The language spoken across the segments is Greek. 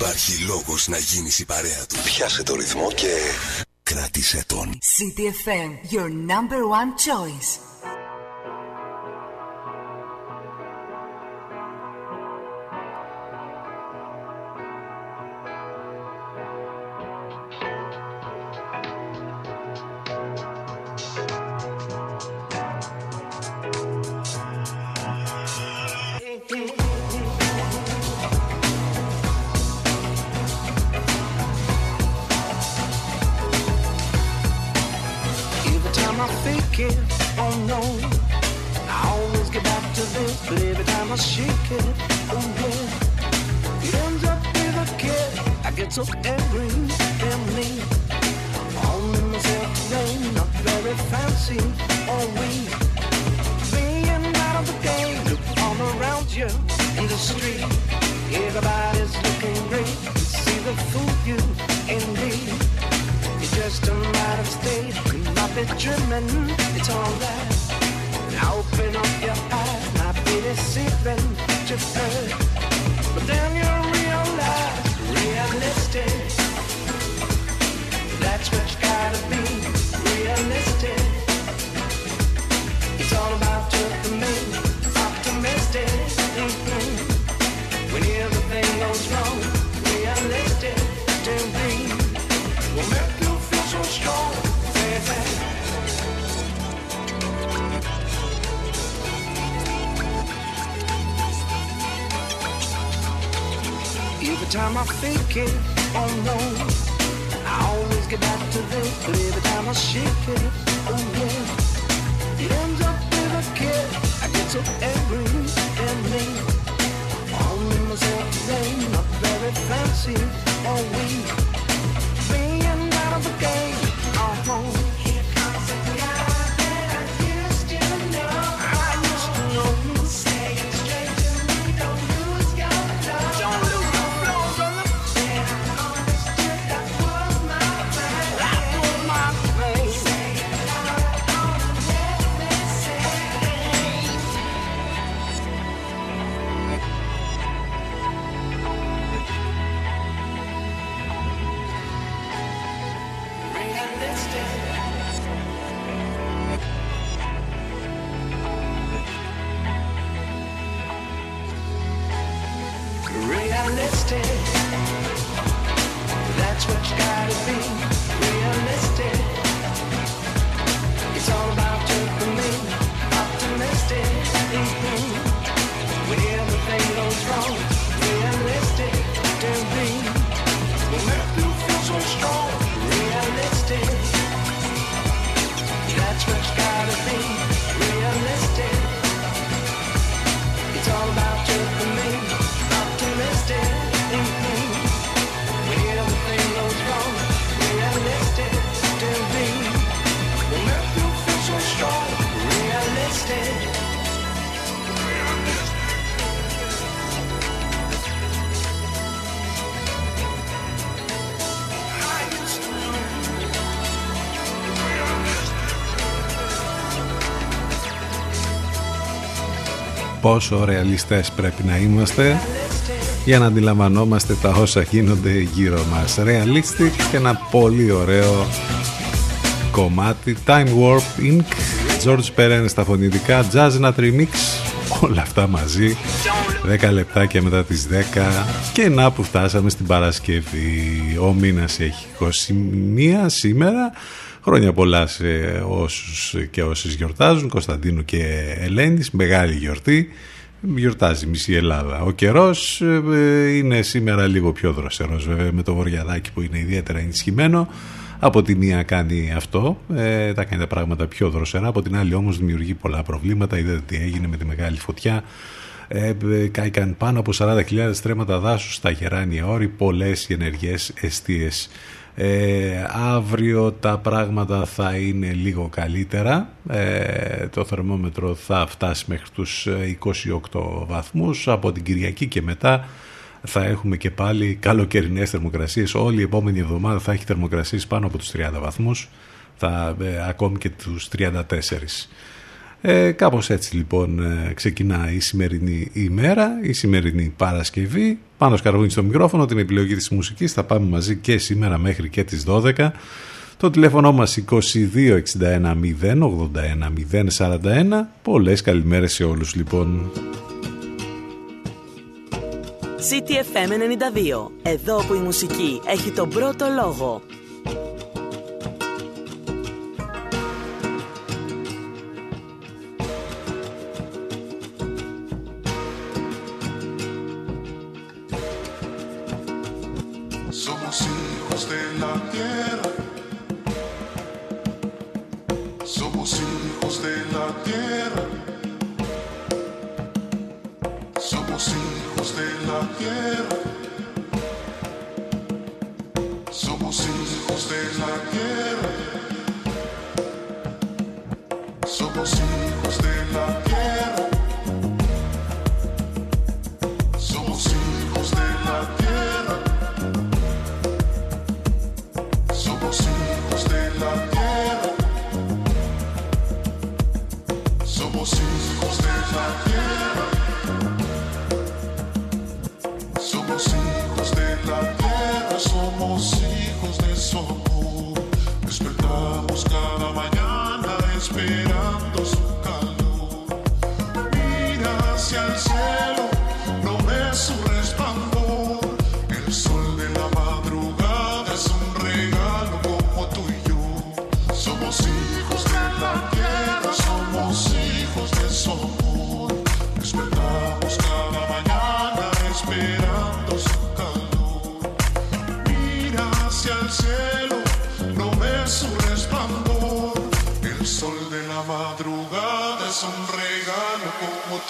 Υπάρχει λόγος να γίνεις η παρέα του. Πιάσε το ρυθμό και κράτησε τον. CTFM, your number one choice. Πόσο ρεαλιστές πρέπει να είμαστε για να αντιλαμβανόμαστε τα όσα γίνονται γύρω μας. Realistic και ένα πολύ ωραίο κομμάτι. Time Warp Inc. George Perrin στα φωνητικά. Jazz Nat Remix όλα αυτά μαζί. 10 λεπτάκια μετά τις 10 και να που φτάσαμε στην Παρασκευή. Ο μήνας έχει 21 σήμερα Χρόνια πολλά σε όσους και όσες γιορτάζουν, Κωνσταντίνου και Ελένης, μεγάλη γιορτή. Γιορτάζει μισή Ελλάδα. Ο καιρός ε, είναι σήμερα λίγο πιο δροσερός βέβαια με το βορειαδάκι που είναι ιδιαίτερα ενισχυμένο. Από τη μία κάνει αυτό, ε, τα κάνει τα πράγματα πιο δροσερά, από την άλλη όμως δημιουργεί πολλά προβλήματα. Είδατε τι έγινε με τη μεγάλη φωτιά. Ε, κάηκαν πάνω από 40.000 στρέμματα δάσους στα γεράνια όρη, πολλές ενεργές εστίες ε, αύριο τα πράγματα θα είναι λίγο καλύτερα. Ε, το θερμόμετρο θα φτάσει μέχρι τους 28 βαθμούς. Από την Κυριακή και μετά θα έχουμε και πάλι καλοκαιρινές θερμοκρασίες. Όλη η επόμενη εβδομάδα θα έχει θερμοκρασίες πάνω από τους 30 βαθμούς. Θα, ε, ακόμη και τους 34. Ε, κάπως έτσι λοιπόν ε, ξεκινά η σημερινή ημέρα, η σημερινή Παρασκευή. Πάνω σκαργούνι στο μικρόφωνο, την επιλογή της μουσικής θα πάμε μαζί και σήμερα μέχρι και τις 12. Το τηλέφωνο μας 2261 081 041. Πολλές καλημέρες σε όλους λοιπόν. CTFM 92. Εδώ που η μουσική έχει τον πρώτο λόγο. terra So we'll see.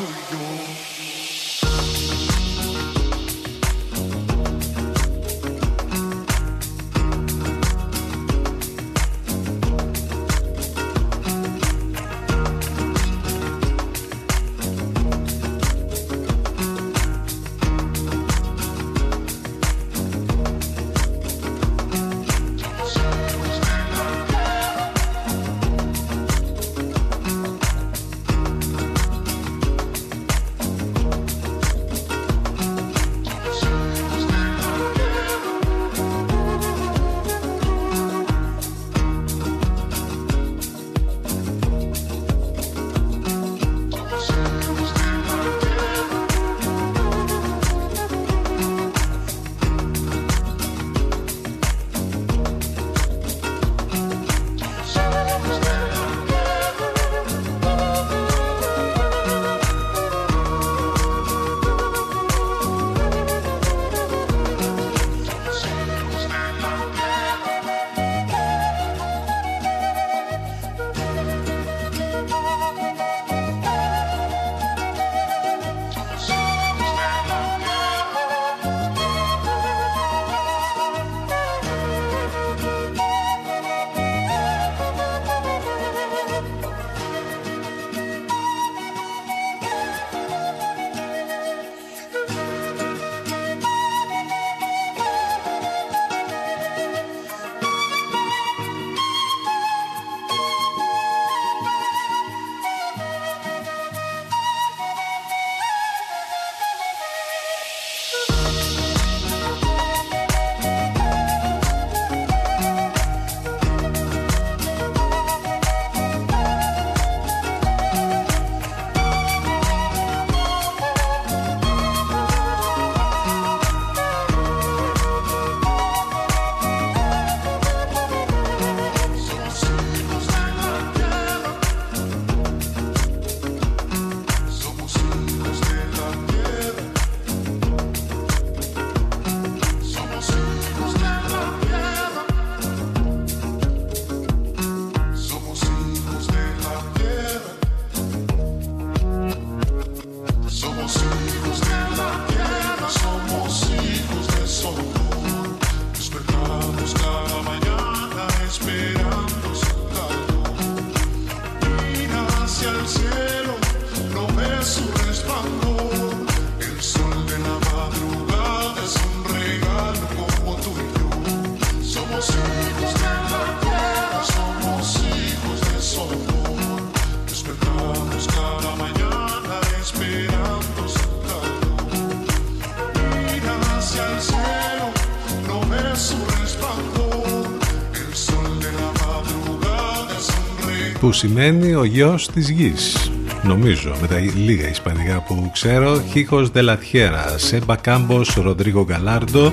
to you. Σημαίνει ο γιος της γης. Νομίζω με τα λίγα ισπανικά που ξέρω Χίχος Δελατιέρα Σέμπα Κάμπος, Ροντρίγο Γκαλάρντο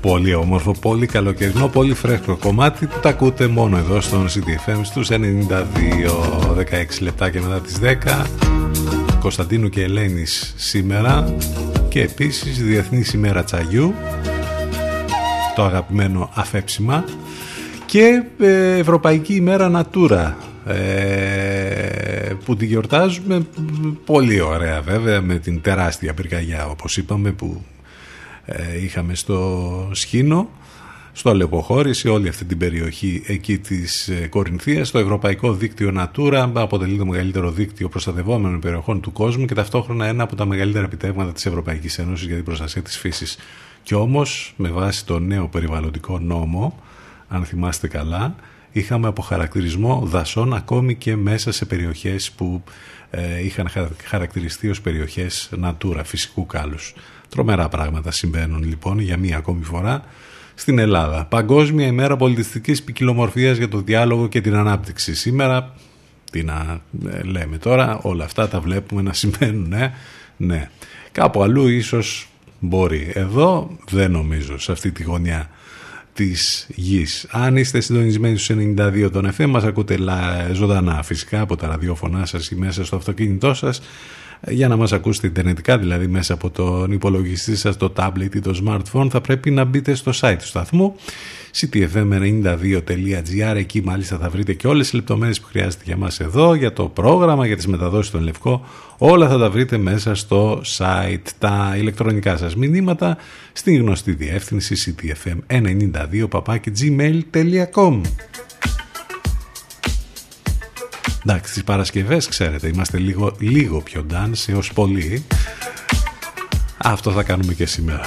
Πολύ όμορφο, πολύ καλοκαιρινό, πολύ φρέσκο κομμάτι που τα ακούτε μόνο εδώ στον CDFM στους 92 16 λεπτά και μετά τις 10 Κωνσταντίνου και Ελένης σήμερα και επίσης Διεθνή ημέρα τσαγιού το αγαπημένο αφέψιμα και ε, Ευρωπαϊκή ημέρα Natura ε, που τη γιορτάζουμε πολύ ωραία βέβαια με την τεράστια πυρκαγιά όπως είπαμε που ε, είχαμε στο Σχήνο στο Αλεποχώρη, σε όλη αυτή την περιοχή εκεί της ε, Κορινθίας. Το Ευρωπαϊκό Δίκτυο Natura αποτελεί το μεγαλύτερο δίκτυο προστατευόμενων περιοχών του κόσμου και ταυτόχρονα ένα από τα μεγαλύτερα επιτεύγματα της Ευρωπαϊκής Ένωσης για την προστασία της φύσης. Και όμως με βάση το νέο περιβαλλοντικό νόμο, αν θυμάστε καλά, είχαμε αποχαρακτηρισμό δασών ακόμη και μέσα σε περιοχές που ε, είχαν χαρακτηριστεί ως περιοχές Natura, φυσικού κάλους. Τρομερά πράγματα συμβαίνουν λοιπόν για μία ακόμη φορά στην Ελλάδα. Παγκόσμια ημέρα πολιτιστικής ποικιλομορφίας για το διάλογο και την ανάπτυξη. Σήμερα, τι να ε, λέμε τώρα, όλα αυτά τα βλέπουμε να συμβαίνουν, ναι, ναι. Κάπου αλλού ίσως μπορεί. Εδώ δεν νομίζω σε αυτή τη γωνιά της γης. Αν είστε συντονισμένοι στους 92 των FM, μας ακούτε ζωντανά φυσικά από τα ραδιόφωνά σας ή μέσα στο αυτοκίνητό σας για να μας ακούσετε ιντερνετικά δηλαδή μέσα από τον υπολογιστή σας, το tablet ή το smartphone θα πρέπει να μπείτε στο site του σταθμού ctfm92.gr εκεί μάλιστα θα βρείτε και όλες τις λεπτομέρειες που χρειάζεται για μας εδώ για το πρόγραμμα, για τις μεταδόσεις των Λευκό. Όλα θα τα βρείτε μέσα στο site. Τα ηλεκτρονικά σας μηνύματα στην γνωστή διεύθυνση ctfm92 gmail.com Εντάξει, τις Παρασκευές, ξέρετε, είμαστε λίγο, λίγο πιο dance έως πολύ. Αυτό θα κάνουμε και σήμερα.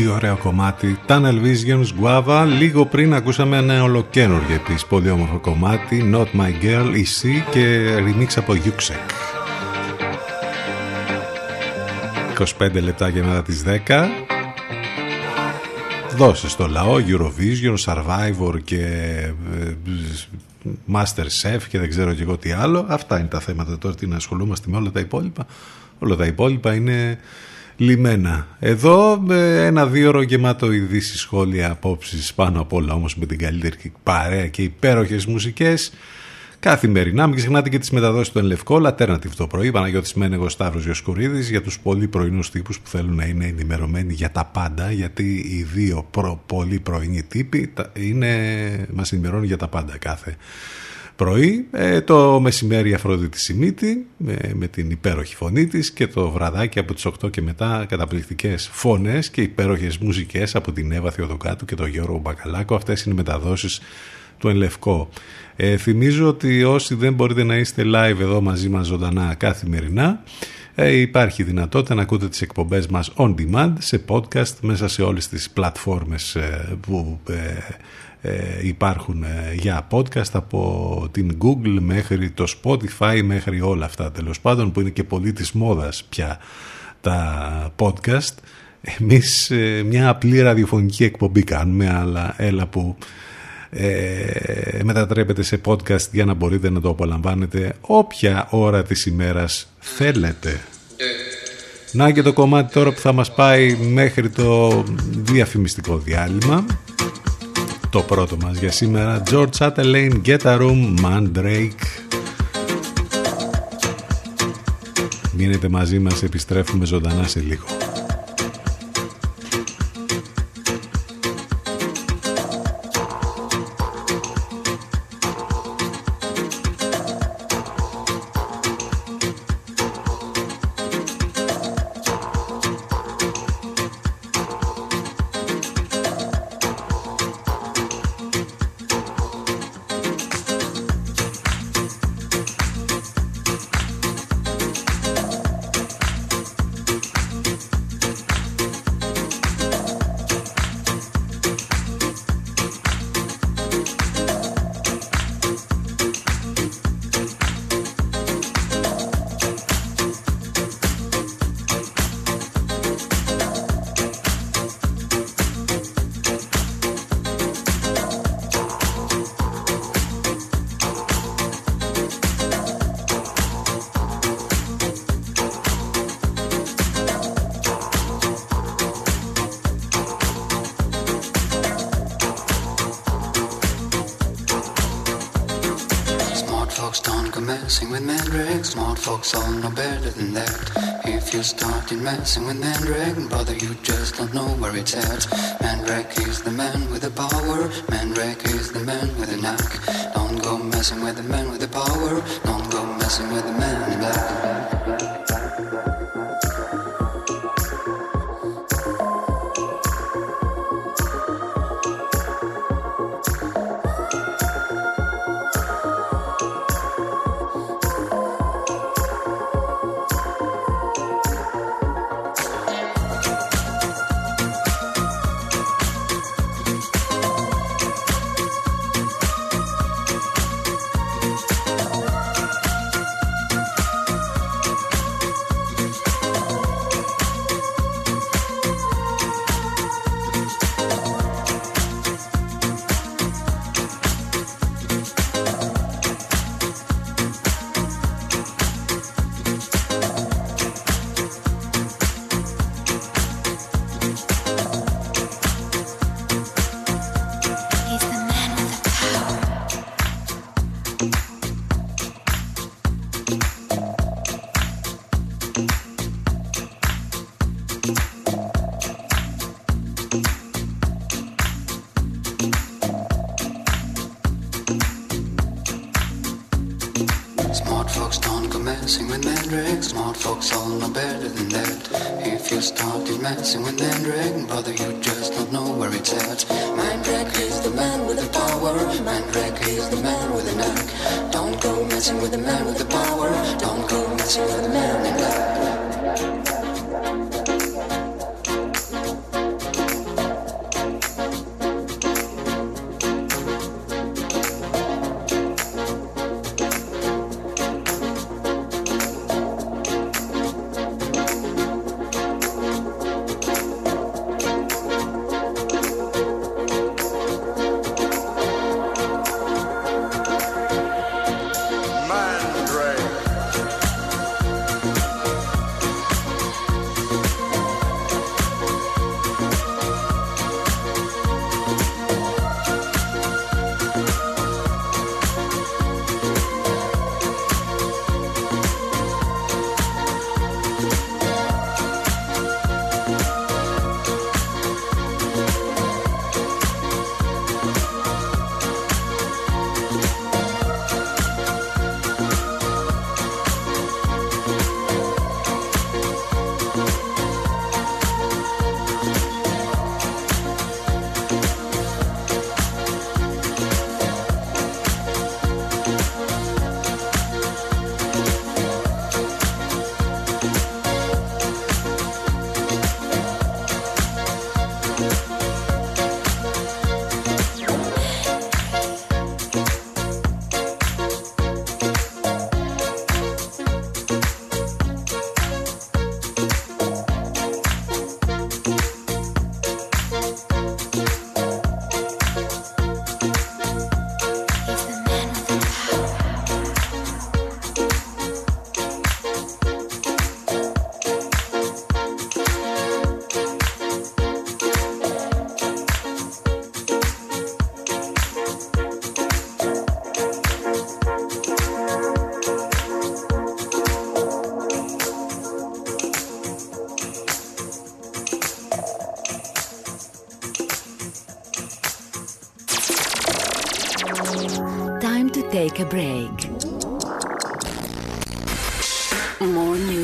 Τι ωραίο κομμάτι. Tunnel Visions Guava. Λίγο πριν ακούσαμε ένα ολοκένουργιο επίσης πολύ όμορφο κομμάτι. Not My Girl EC και remix από Yuxek. 25 λεπτά για μετά τις 10 δώσε στο λαό Eurovision, Survivor και ε, Master Chef και δεν ξέρω και εγώ τι άλλο. Αυτά είναι τα θέματα τώρα τι να ασχολούμαστε με όλα τα υπόλοιπα. Όλα τα υπόλοιπα είναι λιμένα. Εδώ ένα δύο ώρο γεμάτο ειδήσει, σχόλια, απόψεις πάνω απ' όλα όμως με την καλύτερη παρέα και υπέροχες μουσικές καθημερινά. Μην ξεχνάτε και τις μεταδόσεις του Ενλευκό, Alternative το πρωί, Παναγιώτης Μένεγος Σταύρος Διοσκουρίδης για τους πολύ πρωινούς τύπους που θέλουν να είναι ενημερωμένοι για τα πάντα γιατί οι δύο προ, πολύ πρωινοί τύποι είναι, μας ενημερώνουν για τα πάντα κάθε πρωί, ε, το μεσημέρι Αφροδίτη Σιμίτη με, με την υπέροχη φωνή της και το βραδάκι από τις 8 και μετά καταπληκτικές φωνές και υπέροχες μουσικές από την Εύα Θεοδοκάτου και τον Γιώργο Μπακαλάκο. Αυτές είναι οι μεταδόσεις του Ενλευκό. Ε, θυμίζω ότι όσοι δεν μπορείτε να είστε live εδώ μαζί μας ζωντανά καθημερινά ε, υπάρχει δυνατότητα να ακούτε τις εκπομπές μας on demand σε podcast μέσα σε όλες τις πλατφόρμες ε, που ε, ε, υπάρχουν ε, για podcast από την Google μέχρι το Spotify μέχρι όλα αυτά τέλος πάντων που είναι και πολύ της μόδας πια τα podcast εμείς ε, μια απλή ραδιοφωνική εκπομπή κάνουμε αλλά έλα που ε, μετατρέπεται σε podcast για να μπορείτε να το απολαμβάνετε όποια ώρα της ημέρας θέλετε. Να και το κομμάτι τώρα που θα μας πάει μέχρι το διαφημιστικό διάλειμμα. Το πρώτο μας για σήμερα. George Chatelain, Get a Room, Mandrake. Μείνετε μαζί μας, επιστρέφουμε ζωντανά σε λίγο. Dancing with Mandrake, brother, you just don't know where it's at. Mandrake is the man with the power, Mandrake is the man with the knack. Don't go messing with the man with the power, don't go messing with the man in black.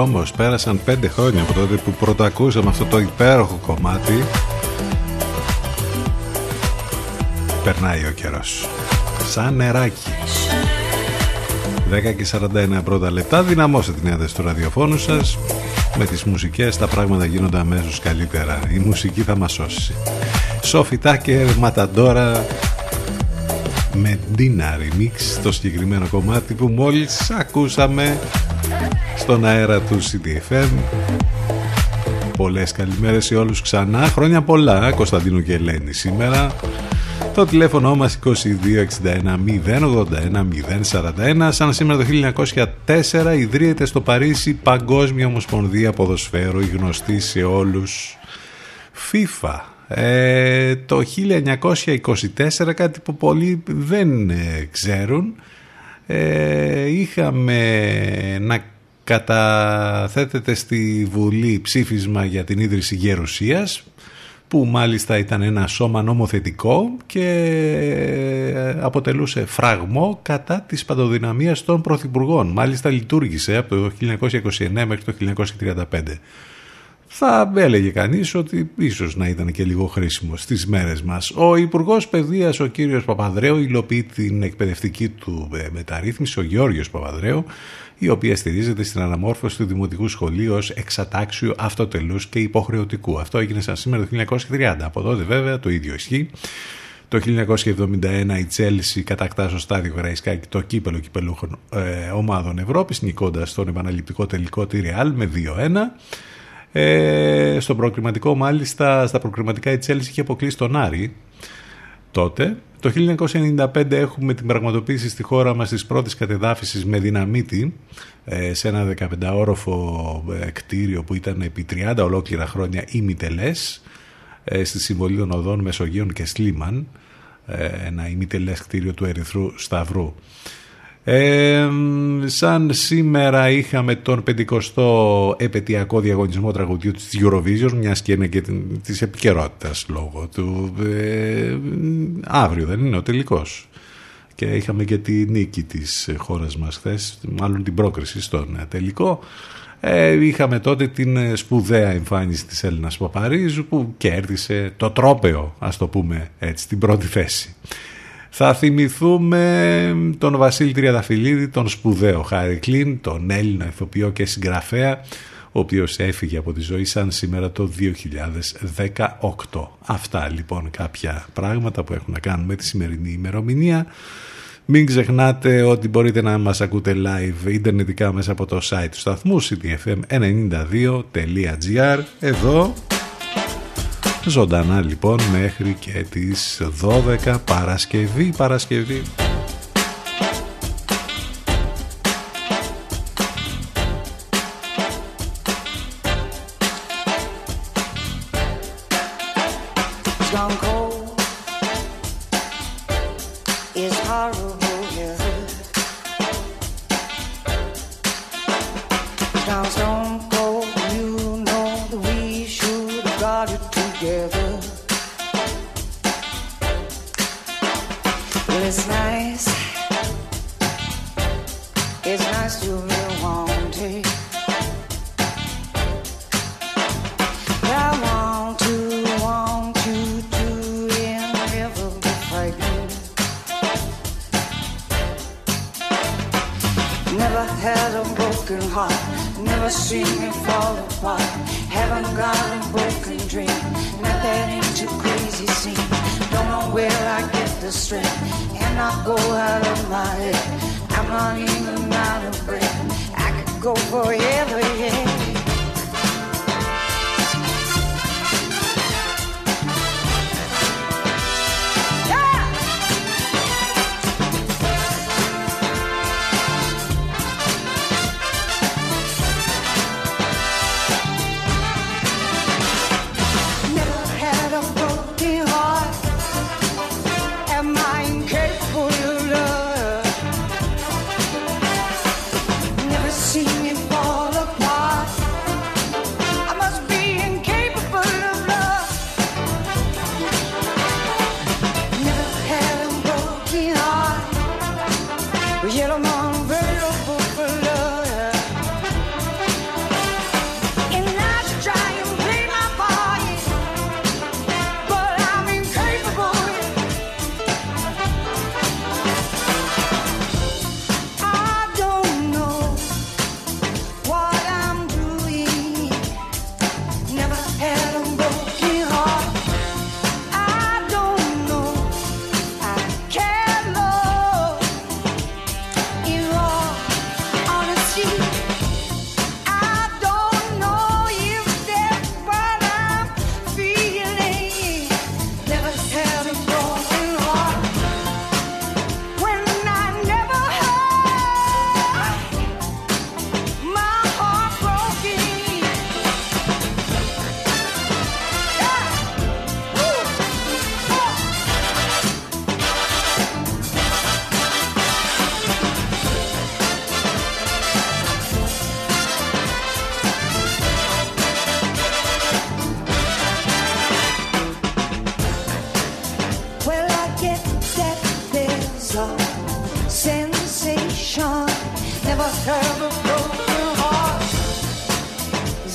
Όμως πέρασαν πέντε χρόνια από τότε που πρωτοακούσαμε αυτό το υπέροχο κομμάτι. Περνάει ο καιρός. Σαν νεράκι. 10 και 41 πρώτα λεπτά δυναμώστε την ένταση του ραδιοφώνου σας. Με τις μουσικές τα πράγματα γίνονται αμέσως καλύτερα. Η μουσική θα μας σώσει. Σόφι Τάκερ Ματαντόρα με Dina Remix το συγκεκριμένο κομμάτι που μόλις ακούσαμε στον αέρα του CDFM Πολλές καλημέρες σε όλους ξανά. Χρόνια πολλά Κωνσταντίνου και Ελένη σήμερα. Το τηλέφωνο μας 2261 081 041 Σαν σήμερα το 1904 ιδρύεται στο Παρίσι Παγκόσμια Ομοσπονδία Ποδοσφαίρου η γνωστή σε όλους. FIFA. Ε, το 1924 κάτι που πολλοί δεν ε, ξέρουν. Ε, είχαμε να καταθέτεται στη Βουλή ψήφισμα για την ίδρυση Γερουσίας που μάλιστα ήταν ένα σώμα νομοθετικό και ε, αποτελούσε φράγμο κατά της παντοδυναμίας των πρωθυπουργών. Μάλιστα λειτουργήσε από το 1929 μέχρι το 1935. Θα έλεγε κανείς ότι ίσως να ήταν και λίγο χρήσιμο στις μέρες μας. Ο Υπουργός Παιδείας, ο κύριος Παπαδρέου, υλοποιεί την εκπαιδευτική του ε, μεταρρύθμιση, ο Γεώργιος Παπαδρέου, η οποία στηρίζεται στην αναμόρφωση του Δημοτικού Σχολείου ως εξατάξιου αυτοτελούς και υποχρεωτικού. Αυτό έγινε σαν σήμερα το 1930. Από τότε βέβαια το ίδιο ισχύει. Το 1971 η Τσέλση κατακτά στο στάδιο Γραϊσκάκη το κύπελο κυπελούχων ε, ομάδων Ευρώπης νικώντας τον επαναληπτικό τελικό τη Ρεάλ με 2-1. Ε, στο προκριματικό μάλιστα, στα προκριματικά η Τσέλση είχε αποκλείσει τον Άρη τότε. Το 1995 έχουμε την πραγματοποίηση στη χώρα μας της πρώτης κατεδάφισης με δυναμίτη ε, σε ένα 15όροφο ε, κτίριο που ήταν επί 30 ολόκληρα χρόνια ημιτελές ε, στη συμβολή των οδών Μεσογείων και Σλίμαν ένα ημιτελές κτίριο του Ερυθρού Σταυρού. Ε, σαν σήμερα είχαμε τον 50ο επαιτειακό διαγωνισμό τραγουδιού της Eurovision μιας και είναι και της επικαιρότητας λόγω του ε, αύριο δεν είναι ο τελικός. Και είχαμε και τη νίκη της χώρας μας χθες, μάλλον την πρόκριση στον τελικό. Ε, είχαμε τότε την σπουδαία εμφάνιση της Έλληνας Παπαρίζου που κέρδισε το τρόπεο ας το πούμε έτσι την πρώτη θέση θα θυμηθούμε τον Βασίλη Τριαδαφυλλίδη, τον σπουδαίο Χάρη Κλίν, τον Έλληνα ηθοποιό και συγγραφέα, ο οποίος έφυγε από τη ζωή σαν σήμερα το 2018. Αυτά λοιπόν κάποια πράγματα που έχουν να κάνουν με τη σημερινή ημερομηνία. Μην ξεχνάτε ότι μπορείτε να μας ακούτε live ιντερνετικά μέσα από το site του σταθμού ctfm92.gr εδώ Ζωντανά λοιπόν μέχρι και τις 12 Παρασκευή Παρασκευή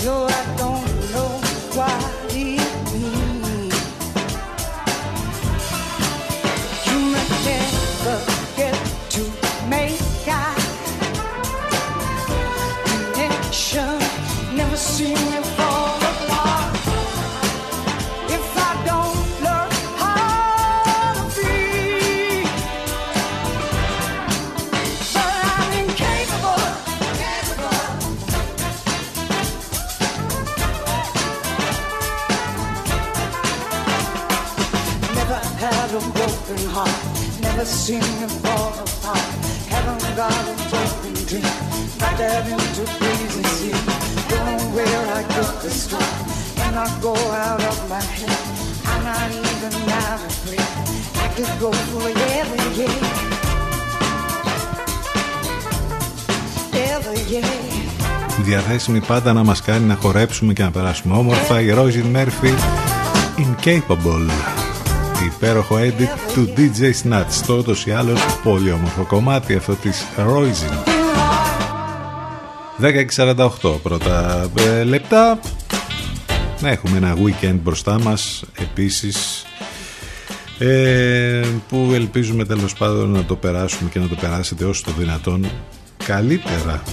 You're at the διαθέσιμη πάντα να μας κάνει να χορέψουμε και να περάσουμε όμορφα. Η Rosin Murphy Incapable. Υπέροχο edit του DJ Snatch. Το ούτως ή άλλως πολύ όμορφο κομμάτι αυτό της Rosin 10.48 πρώτα ε, λεπτά. Να έχουμε ένα weekend μπροστά μας επίσης ε, που ελπίζουμε τέλος πάντων να το περάσουμε και να το περάσετε όσο το δυνατόν καλύτερα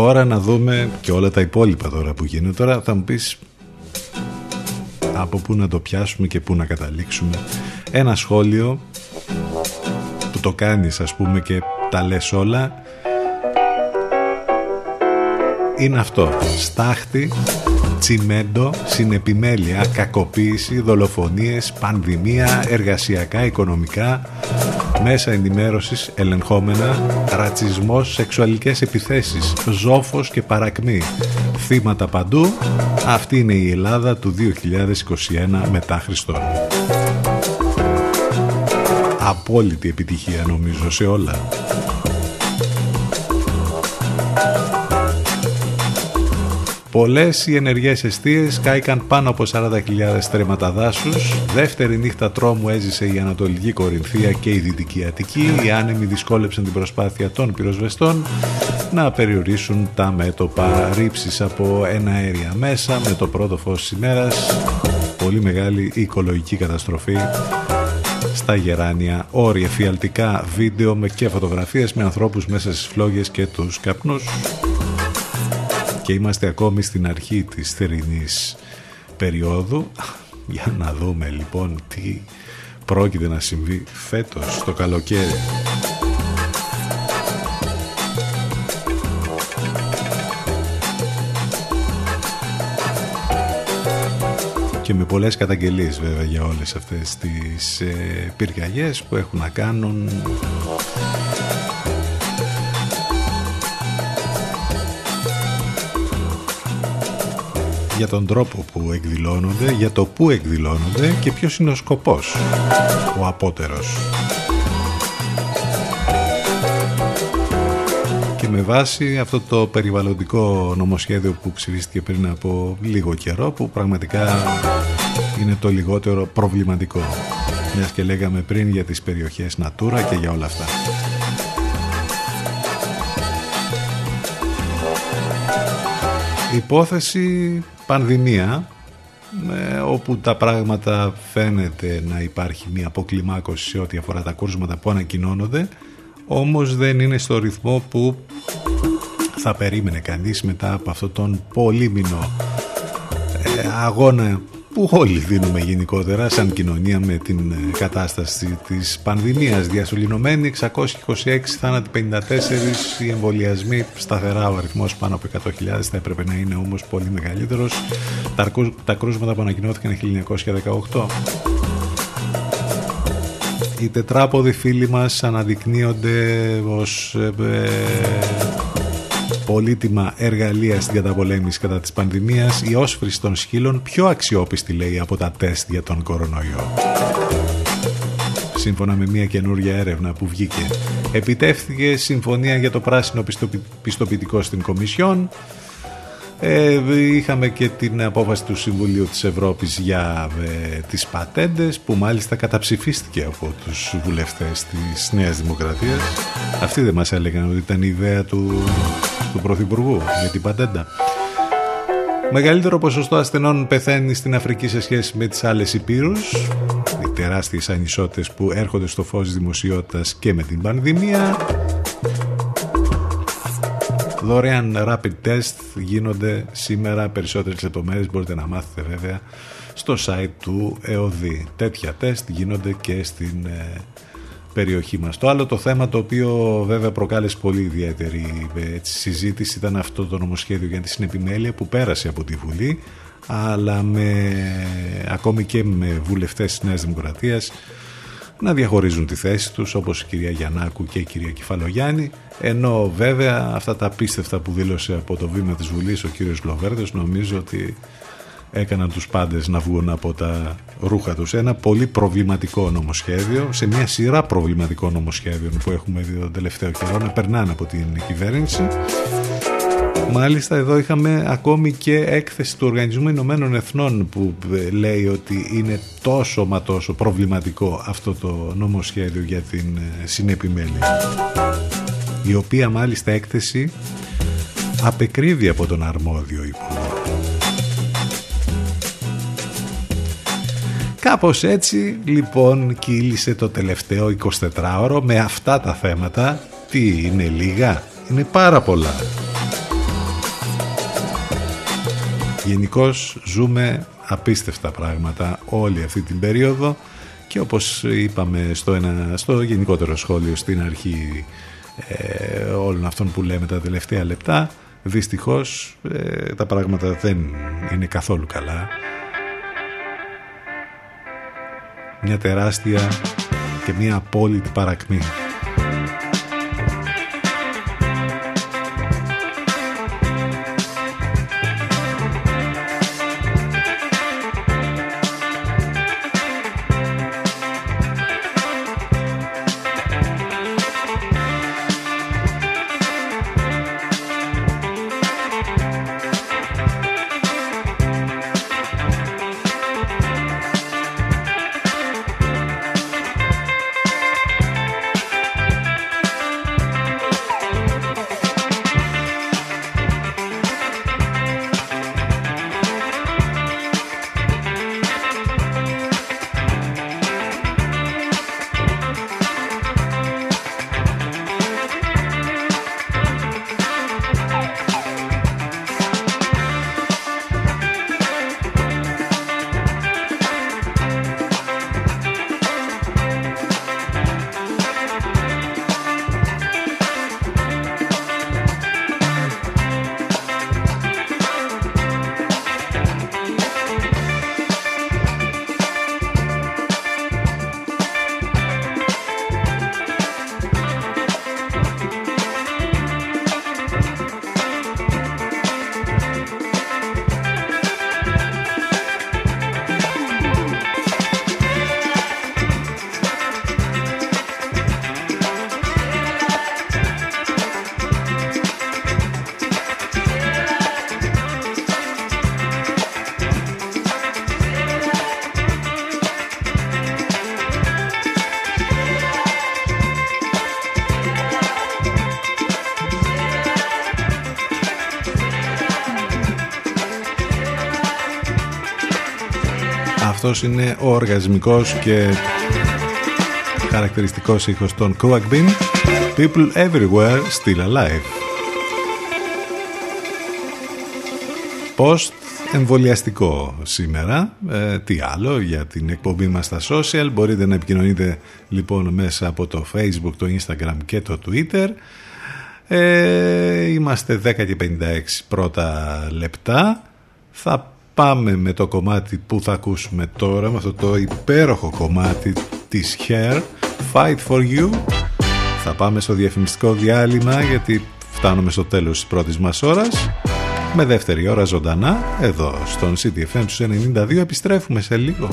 ώρα να δούμε και όλα τα υπόλοιπα τώρα που γίνονται. Τώρα θα μου πεις από πού να το πιάσουμε και πού να καταλήξουμε. Ένα σχόλιο που το κάνεις ας πούμε και τα λες όλα είναι αυτό. Στάχτη, τσιμέντο, συνεπιμέλεια, κακοποίηση, δολοφονίες, πανδημία, εργασιακά, οικονομικά, μέσα ενημέρωσης ελεγχόμενα, ρατσισμός, σεξουαλικές επιθέσεις, ζόφος και παρακμή. Θύματα παντού, αυτή είναι η Ελλάδα του 2021 μετά Χριστόν. Απόλυτη επιτυχία νομίζω σε όλα. Πολλές οι ενεργές αιστείες κάηκαν πάνω από 40.000 στρέμματα δάσου. Δεύτερη νύχτα τρόμου έζησε η Ανατολική Κορινθία και η Δυτική Αττική. Οι άνεμοι δυσκόλεψαν την προσπάθεια των πυροσβεστών να περιορίσουν τα μέτωπα ρήψη από ένα αέρια μέσα με το πρώτο φως της ημέρας. Πολύ μεγάλη οικολογική καταστροφή στα γεράνια όρια φιαλτικά βίντεο με και φωτογραφίες με ανθρώπους μέσα στις φλόγες και τους καπνούς και είμαστε ακόμη στην αρχή της θερινής περίοδου. Για να δούμε λοιπόν τι πρόκειται να συμβεί φέτος το καλοκαίρι. Και με πολλές καταγγελίες βέβαια για όλες αυτές τις ε, πυρκαγιές που έχουν να κάνουν για τον τρόπο που εκδηλώνονται, για το που εκδηλώνονται και ποιος είναι ο σκοπός, ο απότερος. Και με βάση αυτό το περιβαλλοντικό νομοσχέδιο που ψηφίστηκε πριν από λίγο καιρό που πραγματικά είναι το λιγότερο προβληματικό. Μιας και λέγαμε πριν για τις περιοχές Natura και για όλα αυτά. Υπόθεση πανδημία όπου τα πράγματα φαίνεται να υπάρχει μια αποκλιμάκωση σε ό,τι αφορά τα κούρσματα που ανακοινώνονται όμως δεν είναι στο ρυθμό που θα περίμενε κανείς μετά από αυτόν τον πολύμηνο ε, αγώνα που όλοι δίνουμε γενικότερα σαν κοινωνία με την ε, κατάσταση της πανδημίας. Διασωληνωμένη 626 θάνατοι 54 οι εμβολιασμοί σταθερά ο αριθμός πάνω από 100.000 θα έπρεπε να είναι όμως πολύ μεγαλύτερος. Τα, τα κρούσματα που ανακοινώθηκαν 1918 οι τετράποδοι φίλοι μας αναδεικνύονται ως ε, πολύτιμα εργαλεία στην καταπολέμηση κατά της πανδημίας, η όσφρηση των σκύλων πιο αξιόπιστη λέει από τα τεστ για τον κορονοϊό. Σύμφωνα με μια καινούργια έρευνα που βγήκε, επιτεύχθηκε συμφωνία για το πράσινο πιστοποιητικό στην Κομισιόν, ε, είχαμε και την απόφαση του Συμβουλίου της Ευρώπης για ε, τις πατέντες που μάλιστα καταψηφίστηκε από τους βουλευτές της Νέας Δημοκρατίας. Αυτοί δεν μας έλεγαν ότι ήταν η ιδέα του, του Πρωθυπουργού για την πατέντα. Μεγαλύτερο ποσοστό ασθενών πεθαίνει στην Αφρική σε σχέση με τις άλλες υπήρους. Οι τεράστιες ανισότητες που έρχονται στο φως δημοσιότητας και με την πανδημία Δωρεάν rapid test γίνονται σήμερα περισσότερες λεπτομέρειες μπορείτε να μάθετε βέβαια στο site του ΕΟΔΗ. Τέτοια τεστ γίνονται και στην ε, περιοχή μας. Το άλλο το θέμα το οποίο βέβαια προκάλεσε πολύ ιδιαίτερη έτσι, συζήτηση ήταν αυτό το νομοσχέδιο για τη συνεπιμέλεια που πέρασε από τη Βουλή αλλά με, ακόμη και με βουλευτές της Νέας Δημοκρατίας να διαχωρίζουν τη θέση τους όπως η κυρία Γιαννάκου και η κυρία Κεφαλογιάννη ενώ βέβαια αυτά τα απίστευτα που δήλωσε από το βήμα της Βουλής ο κύριος Λοβέρδος νομίζω ότι έκαναν τους πάντες να βγουν από τα ρούχα τους. Ένα πολύ προβληματικό νομοσχέδιο, σε μια σειρά προβληματικών νομοσχέδιων που έχουμε δει τον τελευταίο καιρό να περνάνε από την κυβέρνηση. Μάλιστα εδώ είχαμε ακόμη και έκθεση του Οργανισμού Ηνωμένων Εθνών που ε, λέει ότι είναι τόσο μα τόσο προβληματικό αυτό το νομοσχέδιο για την ε, συνεπιμέλεια. Η οποία μάλιστα έκθεση απεκρίβει από τον αρμόδιο υπουργό. Κάπως έτσι λοιπόν κύλησε το τελευταίο 24ωρο με αυτά τα θέματα. Τι είναι λίγα, είναι πάρα πολλά. Γενικώς ζούμε απίστευτα πράγματα όλη αυτή την περίοδο και όπως είπαμε στο, ένα, στο γενικότερο σχόλιο στην αρχή ε, όλων αυτών που λέμε τα τελευταία λεπτά δυστυχώς ε, τα πράγματα δεν είναι καθόλου καλά μια τεράστια και μια απόλυτη παρακμή αυτός είναι ο οργασμικός και χαρακτηριστικός ήχος των Crack Bean. People Everywhere Still Alive. Post εμβολιαστικό σήμερα. Ε, τι άλλο για την εκπομπή μας στα social. Μπορείτε να επικοινωνείτε λοιπόν μέσα από το facebook, το instagram και το twitter. Ε, είμαστε 10 και 56 πρώτα λεπτά. Θα πάμε με το κομμάτι που θα ακούσουμε τώρα με αυτό το υπέροχο κομμάτι της Hair Fight For You. Θα πάμε στο διαφημιστικό διάλειμμα γιατί φτάνουμε στο τέλος της πρώτης μας ώρας. Με δεύτερη ώρα ζωντανά εδώ στον CTFM 92 επιστρέφουμε σε λίγο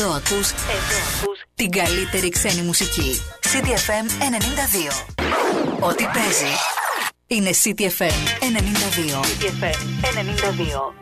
Εδώ ακούς, Εδώ ακούς την καλύτερη ξένη μουσική. CTFM 92. Ό,τι παίζει είναι CTFM 92. CTFM 92.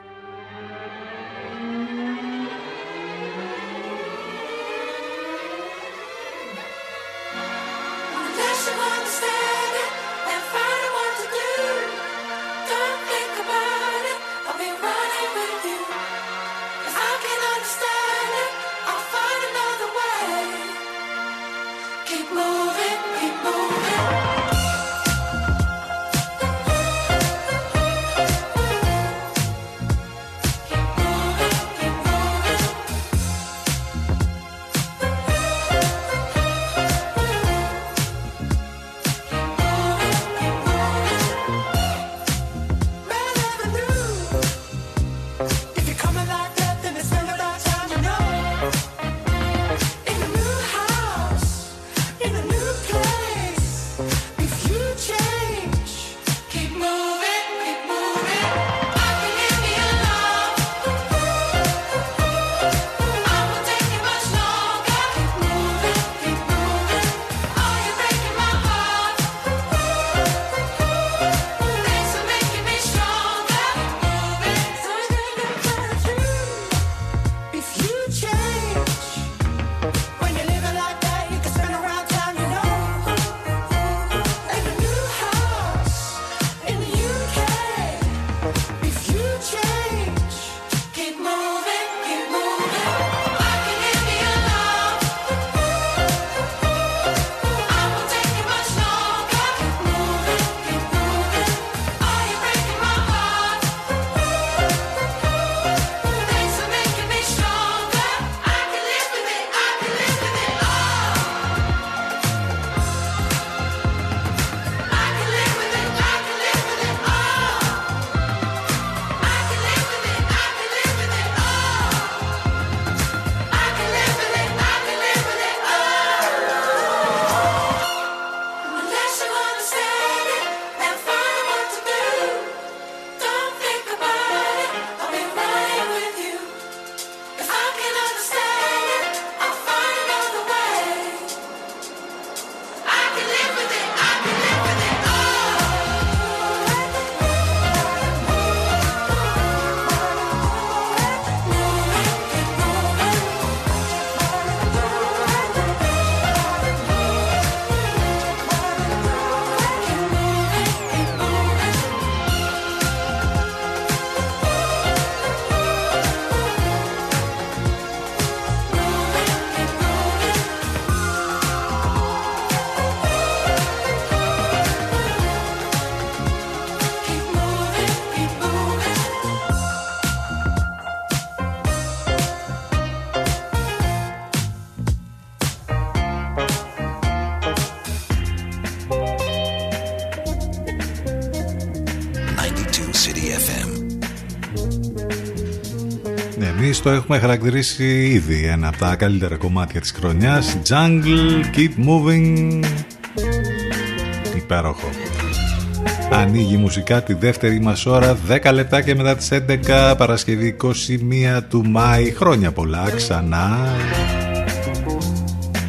Εμείς το έχουμε χαρακτηρίσει ήδη ένα από τα καλύτερα κομμάτια της χρονιάς. Jungle, Keep Moving. Υπέροχο. Ανοίγει μουσικά τη δεύτερη μας ώρα 10 λεπτά και μετά τις 11 Παρασκευή 21 του Μάη. Χρόνια πολλά ξανά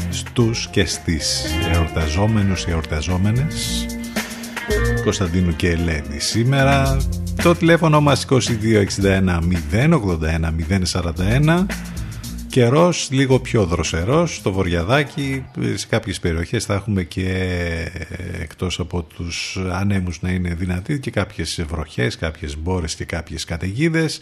Στους και στις εορταζόμενους και εορταζόμενες. Κωνσταντίνου και Ελένη σήμερα το τηλέφωνο μας 2261 081 041 Καιρός λίγο πιο δροσερός στο Βορειαδάκι σε κάποιες περιοχές θα έχουμε και εκτός από τους ανέμους να είναι δυνατοί και κάποιες βροχές, κάποιες μπόρες και κάποιες καταιγίδες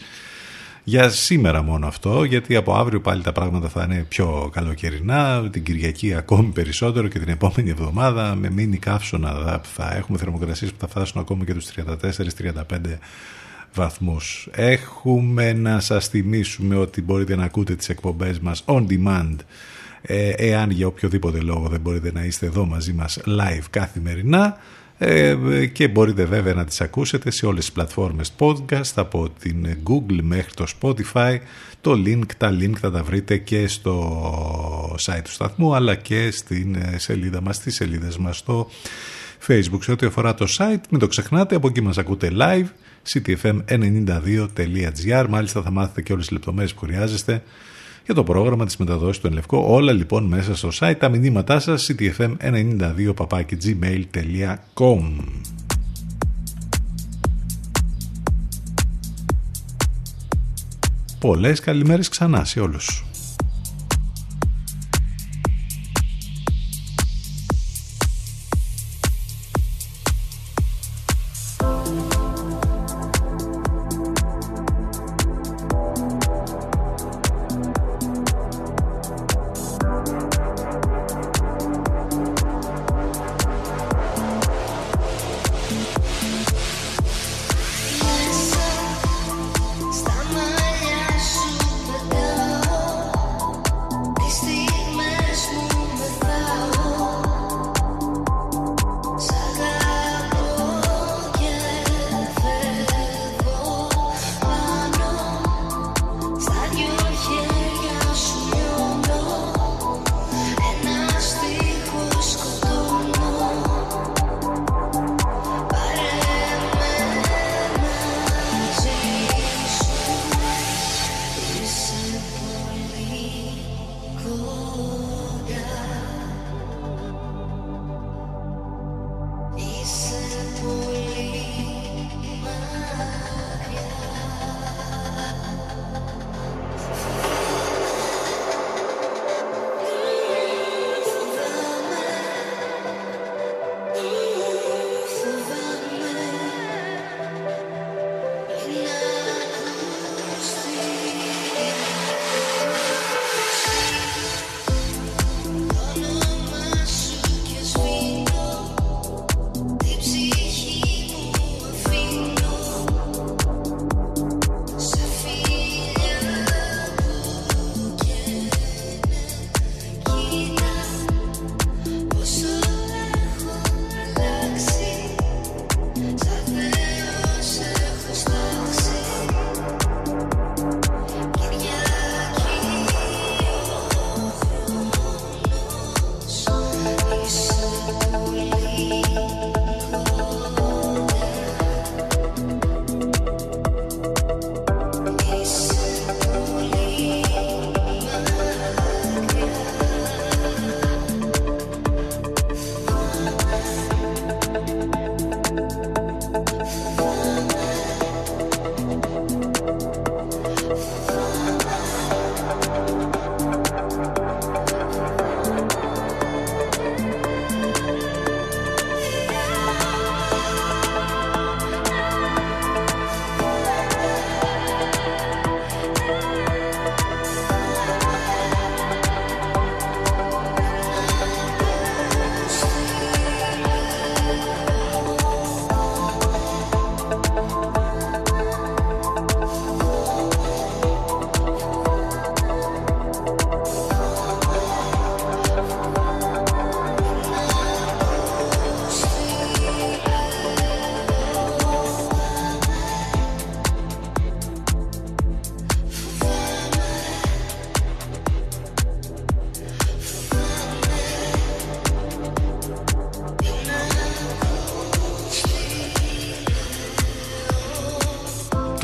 για σήμερα μόνο αυτό, γιατί από αύριο πάλι τα πράγματα θα είναι πιο καλοκαιρινά, την Κυριακή ακόμη περισσότερο και την επόμενη εβδομάδα με μήνυ καύσωνα θα έχουμε θερμοκρασίες που θα φτάσουν ακόμα και τους 34-35 βαθμούς. Έχουμε να σας θυμίσουμε ότι μπορείτε να ακούτε τις εκπομπές μας on demand ε, εάν για οποιοδήποτε λόγο δεν μπορείτε να είστε εδώ μαζί μας live καθημερινά ε, και μπορείτε βέβαια να τις ακούσετε σε όλες τις πλατφόρμες podcast από την Google μέχρι το Spotify. Το link, τα link θα τα βρείτε και στο site του σταθμού αλλά και στην ε, σελίδα μας, στις σελίδες μας στο Facebook. Σε ό,τι αφορά το site μην το ξεχνάτε, από εκεί μας ακούτε live ctfm92.gr μάλιστα θα μάθετε και όλες τις λεπτομέρειες που χρειάζεστε για το πρόγραμμα της μεταδόσης του Ενλευκό. Όλα λοιπόν μέσα στο site, τα μηνύματά σας ctfm92.gmail.com Πολλές καλημέρες ξανά σε όλους.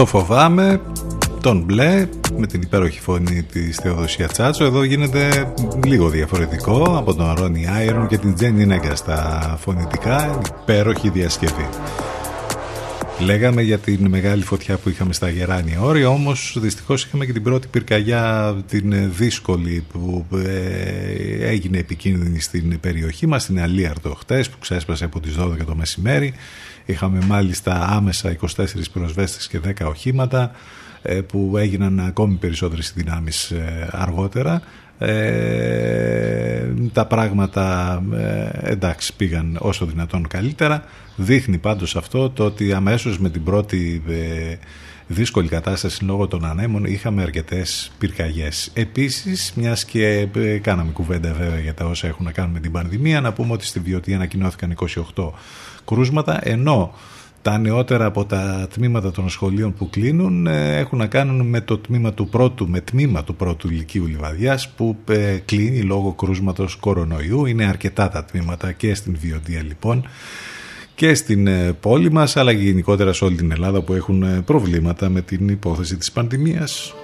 Το φοβάμαι, τον μπλε με την υπέροχη φωνή της Θεοδοσία Τσάτσο. Εδώ γίνεται λίγο διαφορετικό από τον Ρόνι Άιρον και την Τζένι Νέγκας. Στα φωνητικά υπέροχη διασκευή Λέγαμε για την μεγάλη φωτιά που είχαμε στα Γεράνια όρια, όμως δυστυχώς είχαμε και την πρώτη πυρκαγιά, την δύσκολη που ε, έγινε επικίνδυνη στην περιοχή μας, στην Αλίαρτο χτες που ξέσπασε από τις 12 το μεσημέρι. Είχαμε μάλιστα άμεσα 24 πυροσβέστες και 10 οχήματα ε, που έγιναν ακόμη περισσότερες δυνάμεις ε, αργότερα. Ε, τα πράγματα εντάξει πήγαν όσο δυνατόν καλύτερα. Δείχνει πάντως αυτό το ότι αμέσως με την πρώτη δύσκολη κατάσταση λόγω των ανέμων είχαμε αρκετές πυρκαγιές. Επίσης μιας και κάναμε κουβέντα βέβαια για τα όσα έχουν να κάνουν με την πανδημία να πούμε ότι στη Βιωτή ανακοινώθηκαν 28 κρούσματα ενώ τα νεότερα από τα τμήματα των σχολείων που κλείνουν ε, έχουν να κάνουν με το τμήμα του πρώτου, με τμήμα του πρώτου ηλικίου Λιβαδιάς που ε, κλείνει λόγω κρούσματος κορονοϊού. Είναι αρκετά τα τμήματα και στην Βιωτία λοιπόν και στην ε, πόλη μας αλλά και γενικότερα σε όλη την Ελλάδα που έχουν προβλήματα με την υπόθεση της πανδημίας.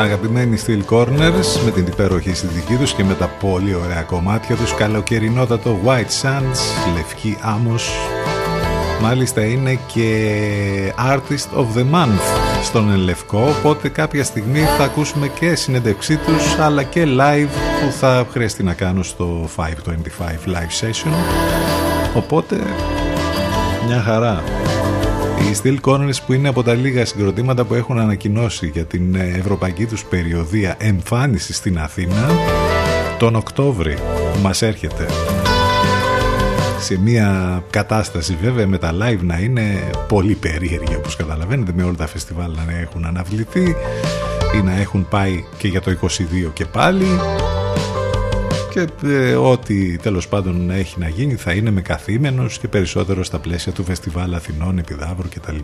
Αγαπημένοι Steel Corners με την υπέροχη συνδική τους και με τα πολύ ωραία κομμάτια τους καλοκαιρινότατο White Sands, Λευκή Άμμος. Μάλιστα είναι και Artist of the Month στον Ελευκό οπότε κάποια στιγμή θα ακούσουμε και συνέντευξή τους αλλά και live που θα χρειαστεί να κάνω στο 525 live session. Οπότε μια χαρά οι Steel Corners που είναι από τα λίγα συγκροτήματα που έχουν ανακοινώσει για την ευρωπαϊκή τους περιοδία εμφάνιση στην Αθήνα τον Οκτώβρη μας έρχεται. Σε μια κατάσταση βέβαια με τα live να είναι πολύ περίεργη όπως καταλαβαίνετε με όλα τα φεστιβάλ να έχουν αναβληθεί ή να έχουν πάει και για το 22 και πάλι και ε, ό,τι τέλος πάντων έχει να γίνει θα είναι με καθήμενος και περισσότερο στα πλαίσια του Φεστιβάλ Αθηνών, Επιδαύρου κτλ.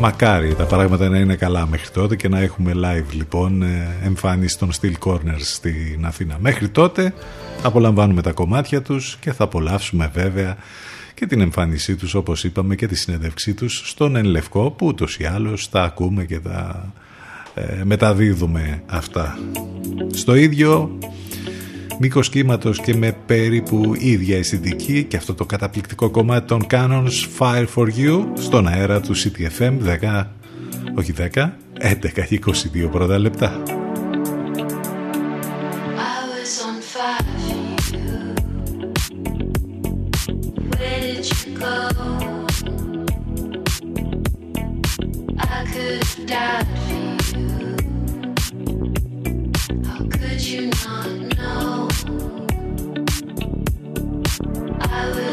Μακάρι τα πράγματα να είναι καλά μέχρι τότε και να έχουμε live λοιπόν ε, εμφάνιση των Steel Corners στην Αθήνα. Μέχρι τότε απολαμβάνουμε τα κομμάτια τους και θα απολαύσουμε βέβαια και την εμφάνισή τους όπως είπαμε και τη συνέντευξή τους στον Ενλευκό που ούτως ή άλλως τα ακούμε και τα ε, ε, μεταδίδουμε αυτά. Στο ίδιο μήκος κύματος και με περίπου ίδια αισθητική και αυτό το καταπληκτικό κομμάτι των Canons Fire for You στον αέρα του CTFM 10, όχι 10, 11 22 πρώτα λεπτά. I could die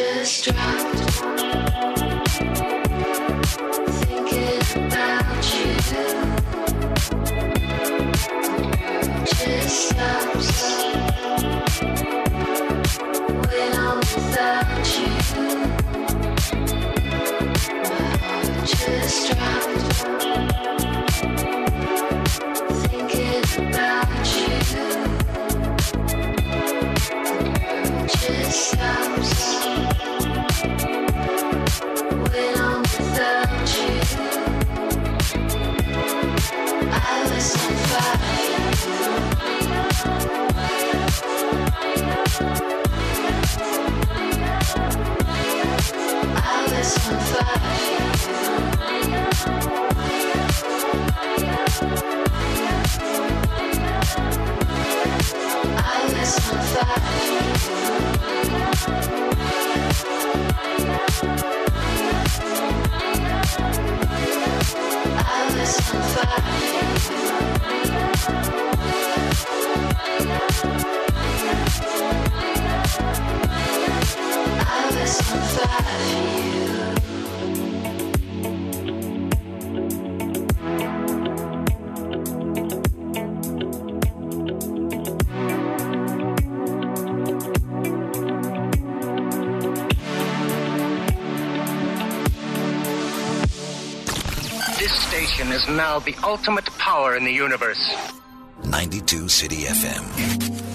just dropped. Thinking about you. Just. I was on fire for you. Now the ultimate power in the universe. 92 City FM.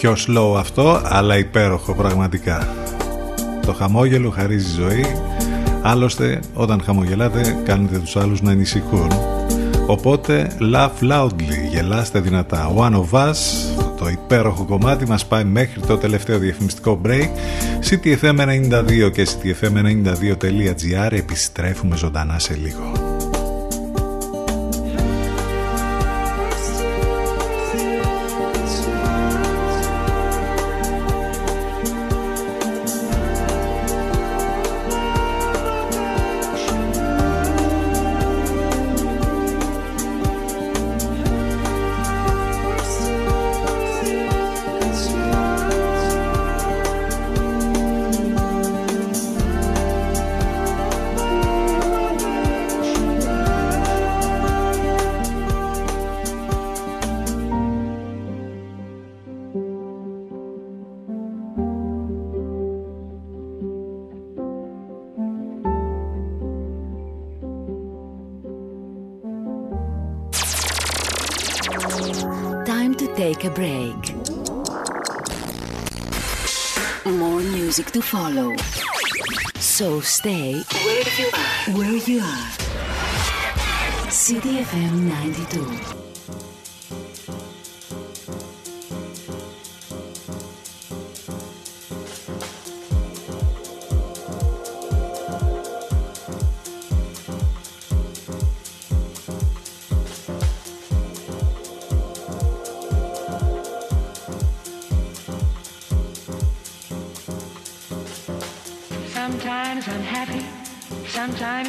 Πιο slow αυτό αλλά υπέροχο πραγματικά. Το χαμόγελο χαρίζει ζωή. Άλλωστε όταν χαμογελάτε κάνετε τους άλλους να ανησυχούν. Οπότε laugh loudly γελάστε δυνατά. One of Us το υπέροχο κομμάτι μας πάει μέχρι το τελευταίο διαφημιστικό break. CTFM92 και CTFM92.gr επιστρέφουμε ζωντανά σε λίγο take a break. More music to follow. So stay where you are. Where you are. CDFM 92.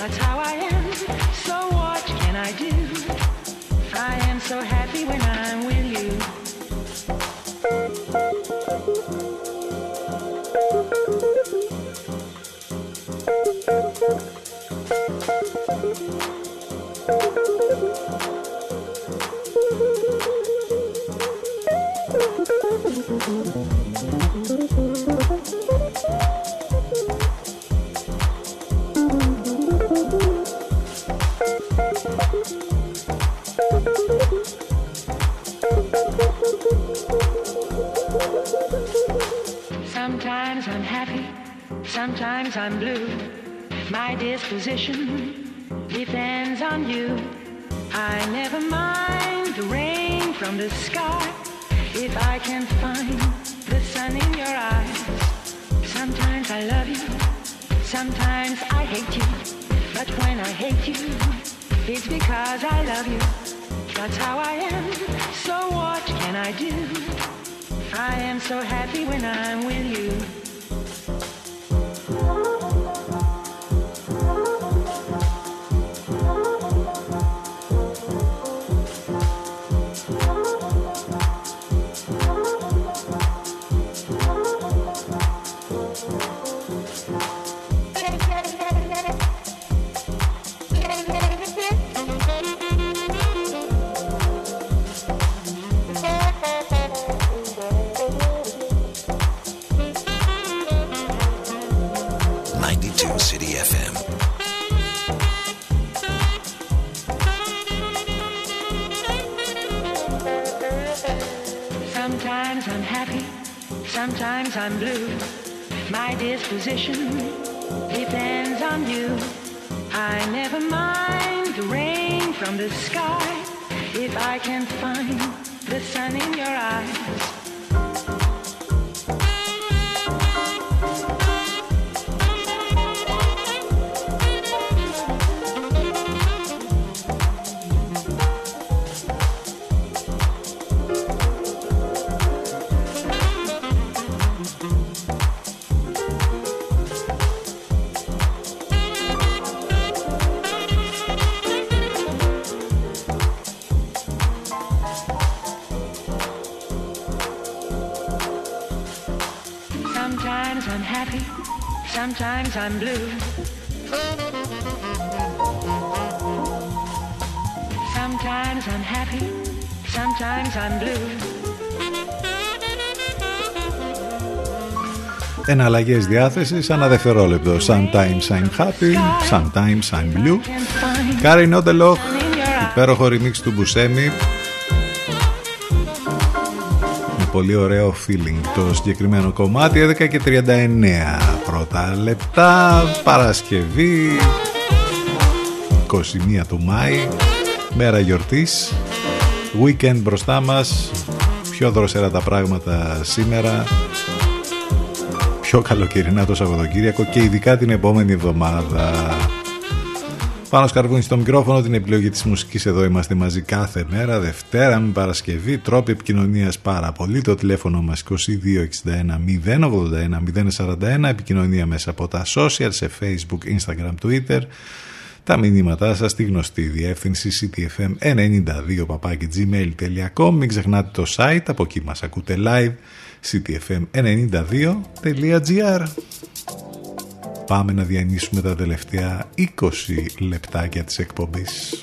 That's how I am. So what can I do? I am so happy when I'm with you. Blue. My disposition depends on you. I never mind the rain from the sky if I can find the sun in your eyes. I'm blue. Sometimes I'm happy, sometimes I'm blue. Εναλλαγές διάθεσης ανά δευτερόλεπτο. Sometimes I'm happy, sometimes I'm blue. Κάρι Νότελοχ, υπέροχο remix του Buscemi. Με πολύ ωραίο feeling το συγκεκριμένο κομμάτι. 11 και 39 πρώτα λεπτά. Παρασκευή 21 του Μάη. Μέρα γιορτής. Weekend μπροστά μας. Πιο δροσερά τα πράγματα σήμερα πιο καλοκαιρινά το Σαββατοκύριακο και ειδικά την επόμενη εβδομάδα. Πάνω σκαρβούνι στο μικρόφωνο την επιλογή της μουσικής. Εδώ είμαστε μαζί κάθε μέρα Δευτέρα με Παρασκευή τρόποι επικοινωνίας πάρα πολύ. Το τηλέφωνο μας 2261 081 041 επικοινωνία μέσα από τα social σε facebook, instagram, twitter. Τα μηνύματά σας στη γνωστή διεύθυνση ctfm92 gmail.com μην ξεχνάτε το site από εκεί μας ακούτε live ctfm92.gr Πάμε να διανύσουμε τα τελευταία 20 λεπτάκια της εκπομπής.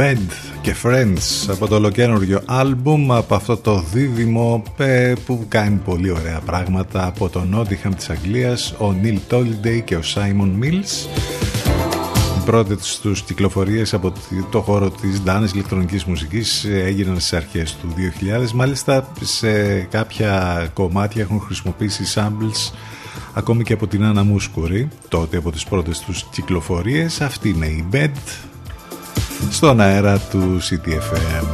Band και Friends από το ολοκένουργιο άλμπουμ από αυτό το δίδυμο ε, που κάνει πολύ ωραία πράγματα από το Nottingham της Αγγλίας ο Neil Tolliday και ο Simon Mills. Οι πρώτες τους κυκλοφορίες από το χώρο της Dance ηλεκτρονικής μουσικής έγιναν στις αρχές του 2000 μάλιστα σε κάποια κομμάτια έχουν χρησιμοποιήσει samples ακόμη και από την Άννα Μούσκουρη τότε από τις πρώτες τους κυκλοφορίες. Αυτή είναι η Bed στον αέρα του CTFM.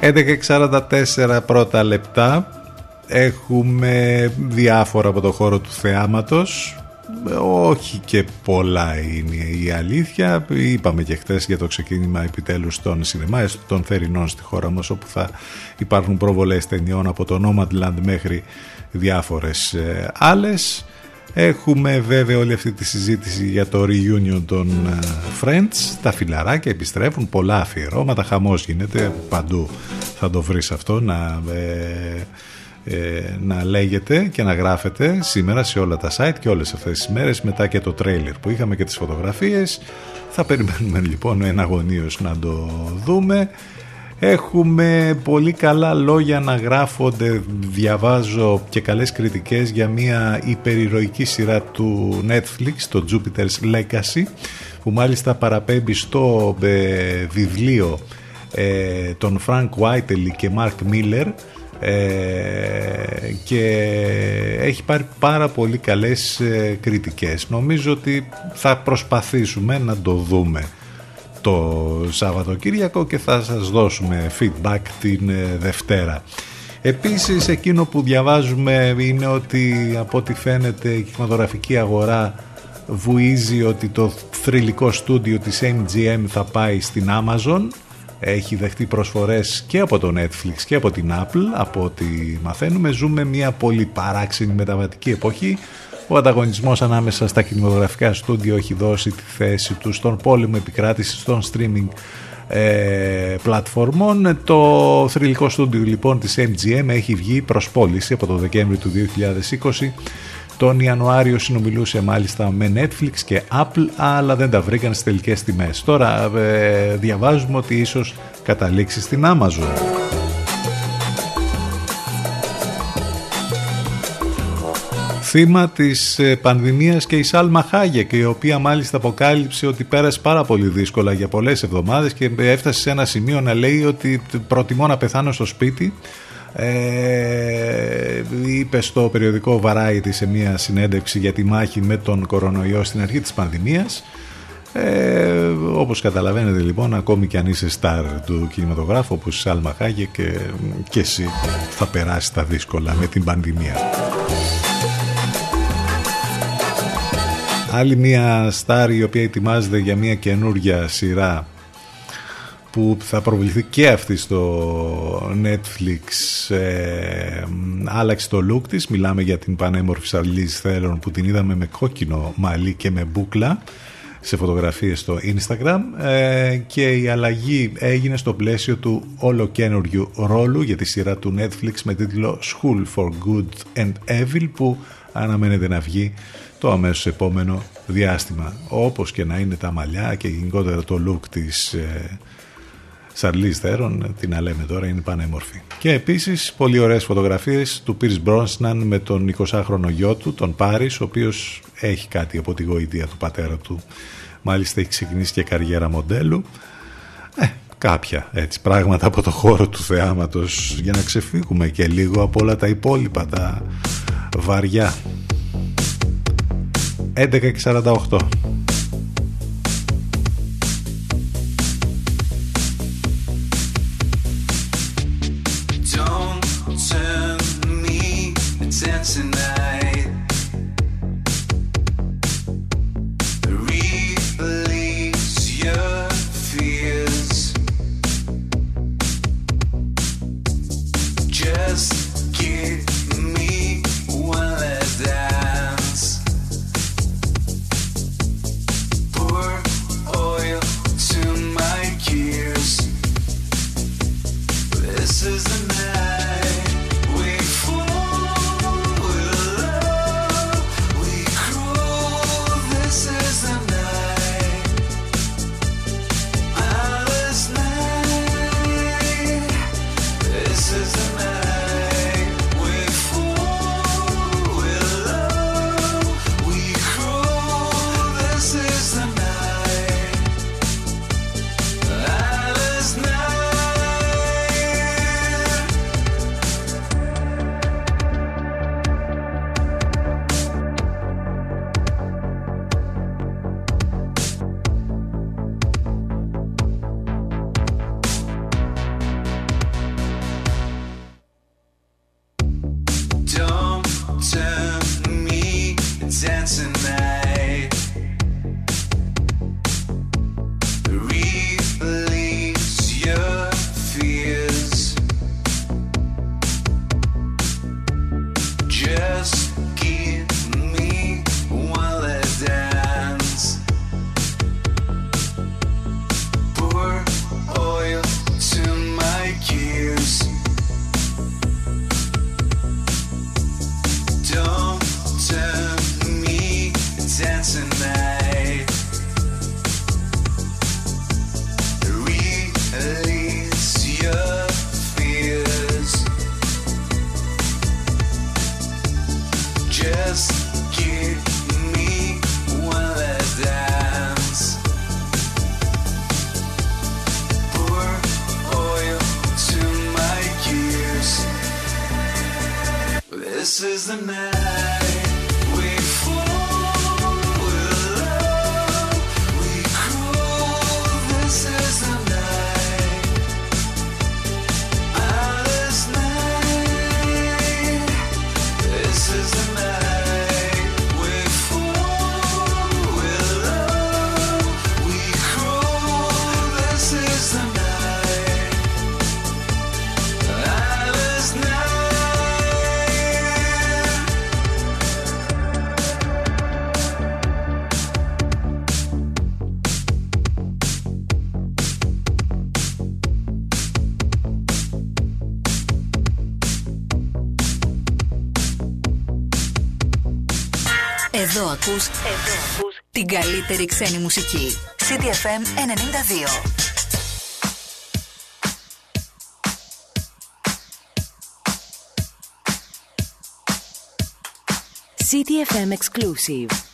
11.44 πρώτα λεπτά. Έχουμε διάφορα από το χώρο του θεάματος. Όχι και πολλά είναι η αλήθεια. Είπαμε και χθες για το ξεκίνημα επιτέλους των σινεμάς των θερινών στη χώρα μας όπου θα υπάρχουν προβολές ταινιών από το Nomadland μέχρι διάφορες ε, άλλες Έχουμε βέβαια όλη αυτή τη συζήτηση για το reunion των ε, Friends. Τα φιλαράκια επιστρέφουν, πολλά αφιερώματα, χαμός γίνεται παντού. Θα το βρεις αυτό να, ε, ε, να λέγεται και να γράφεται σήμερα σε όλα τα site και όλες αυτές τις μέρες μετά και το τρέιλερ που είχαμε και τις φωτογραφίες. Θα περιμένουμε λοιπόν εναγωνίως να το δούμε. Έχουμε πολύ καλά λόγια να γράφονται, διαβάζω και καλές κριτικές για μια υπερηρωική σειρά του Netflix, το Jupiter's Legacy, που μάλιστα παραπέμπει στο ε, βιβλίο ε, των Frank Whiteley και Mark Miller ε, και έχει πάρει πάρα πολύ καλές ε, κριτικές. Νομίζω ότι θα προσπαθήσουμε να το δούμε το Σαββατοκύριακο και θα σας δώσουμε feedback την ε, Δευτέρα. Επίσης εκείνο που διαβάζουμε είναι ότι από ό,τι φαίνεται η κινηματογραφική αγορά βουίζει ότι το θρηλυκό στούντιο της MGM θα πάει στην Amazon. Έχει δεχτεί προσφορές και από το Netflix και από την Apple από ό,τι μαθαίνουμε. Ζούμε μια πολύ παράξενη μεταβατική εποχή ο ανταγωνισμός ανάμεσα στα κινηματογραφικά στούντιο έχει δώσει τη θέση του στον πόλεμο επικράτησης των streaming ε, πλατφορμών. Το θρηλυκό στούντιο λοιπόν της MGM έχει βγει προς πώληση από το Δεκέμβριο του 2020 τον Ιανουάριο συνομιλούσε μάλιστα με Netflix και Apple αλλά δεν τα βρήκαν στις τελικές τιμές. Τώρα ε, διαβάζουμε ότι ίσως καταλήξει στην Amazon. Θύμα της ε, πανδημίας και η Σάλμα Χάγεκ η οποία μάλιστα αποκάλυψε ότι πέρασε πάρα πολύ δύσκολα για πολλές εβδομάδες και έφτασε σε ένα σημείο να λέει ότι προτιμώ να πεθάνω στο σπίτι. Ε, είπε στο περιοδικό Variety σε μια συνέντευξη για τη μάχη με τον κορονοϊό στην αρχή της πανδημίας. Ε, όπως καταλαβαίνετε λοιπόν ακόμη και αν είσαι στάρ του κινηματογράφου όπως η Σάλμα Χάγε και, και εσύ θα περάσεις τα δύσκολα με την πανδημία Άλλη μια στάρ η οποία ετοιμάζεται για μια καινούργια σειρά που θα προβληθεί και αυτή στο Netflix ε, άλλαξε το look της. Μιλάμε για την πανέμορφη Σαρλίζ Θέλων που την είδαμε με κόκκινο μαλλί και με μπούκλα σε φωτογραφίες στο Instagram. Ε, και η αλλαγή έγινε στο πλαίσιο του όλο καινούριου ρόλου για τη σειρά του Netflix με τίτλο School for Good and Evil που αναμένεται να βγει το αμέσως επόμενο διάστημα όπως και να είναι τα μαλλιά και γενικότερα το look της ε, Σαρλί Θέρον, την λέμε τώρα, είναι πανέμορφη. Και επίσης πολύ ωραίες φωτογραφίες του Πίρς Μπρόνσναν με τον 20χρονο γιο του, τον Πάρης, ο οποίος έχει κάτι από τη γοητεία του πατέρα του. Μάλιστα έχει ξεκινήσει και καριέρα μοντέλου. Ε, κάποια έτσι πράγματα από το χώρο του θεάματος για να ξεφύγουμε και λίγο από όλα τα υπόλοιπα τα βαριά 11 και 48 την καλύτερη ξένη μουσική. CDFM 92. CTFM exclusive.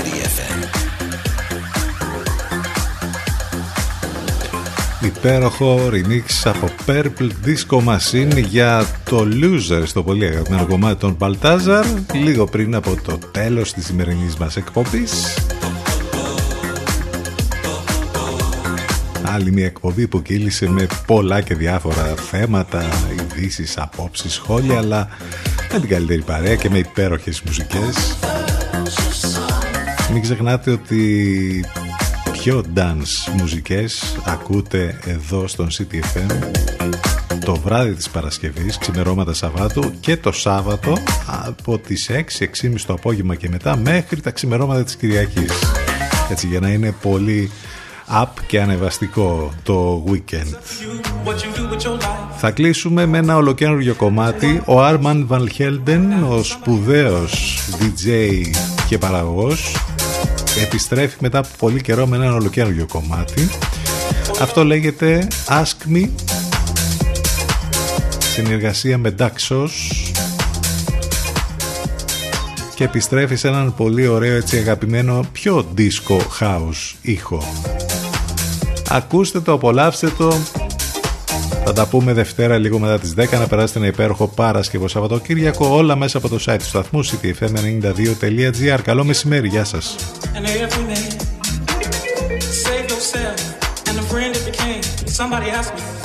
City FM. Υπέροχο remix από Purple Disco Machine για το Loser στο πολύ αγαπημένο κομμάτι των Baltazar λίγο πριν από το τέλος της σημερινής μας εκπομπής. Άλλη μια εκπομπή που κύλησε με πολλά και διάφορα θέματα, ειδήσεις, απόψεις, σχόλια αλλά με την καλύτερη παρέα και με υπέροχες μουσικές μην ξεχνάτε ότι πιο dance μουσικές ακούτε εδώ στον CTFM το βράδυ της Παρασκευής, ξημερώματα Σαββάτου και το Σάββατο από τις 6-6.30 το απόγευμα και μετά μέχρι τα ξημερώματα της Κυριακής. Έτσι για να είναι πολύ up και ανεβαστικό το weekend. Θα κλείσουμε με ένα ολοκένουργιο κομμάτι. Ο Armand Van Helden, ο σπουδαίος DJ και παραγωγός, επιστρέφει μετά από πολύ καιρό με ένα ολοκαίριο κομμάτι. Αυτό λέγεται Ask Me συνεργασία με Daxos και επιστρέφει σε έναν πολύ ωραίο έτσι αγαπημένο πιο disco house ήχο. Ακούστε το, απολαύστε το θα τα πούμε Δευτέρα λίγο μετά τις 10 να περάσετε ένα υπέροχο Παρασκευό Σαββατοκύριακο όλα μέσα από το site του σταθμού ctfm92.gr Καλό μεσημέρι, γεια σας. Somebody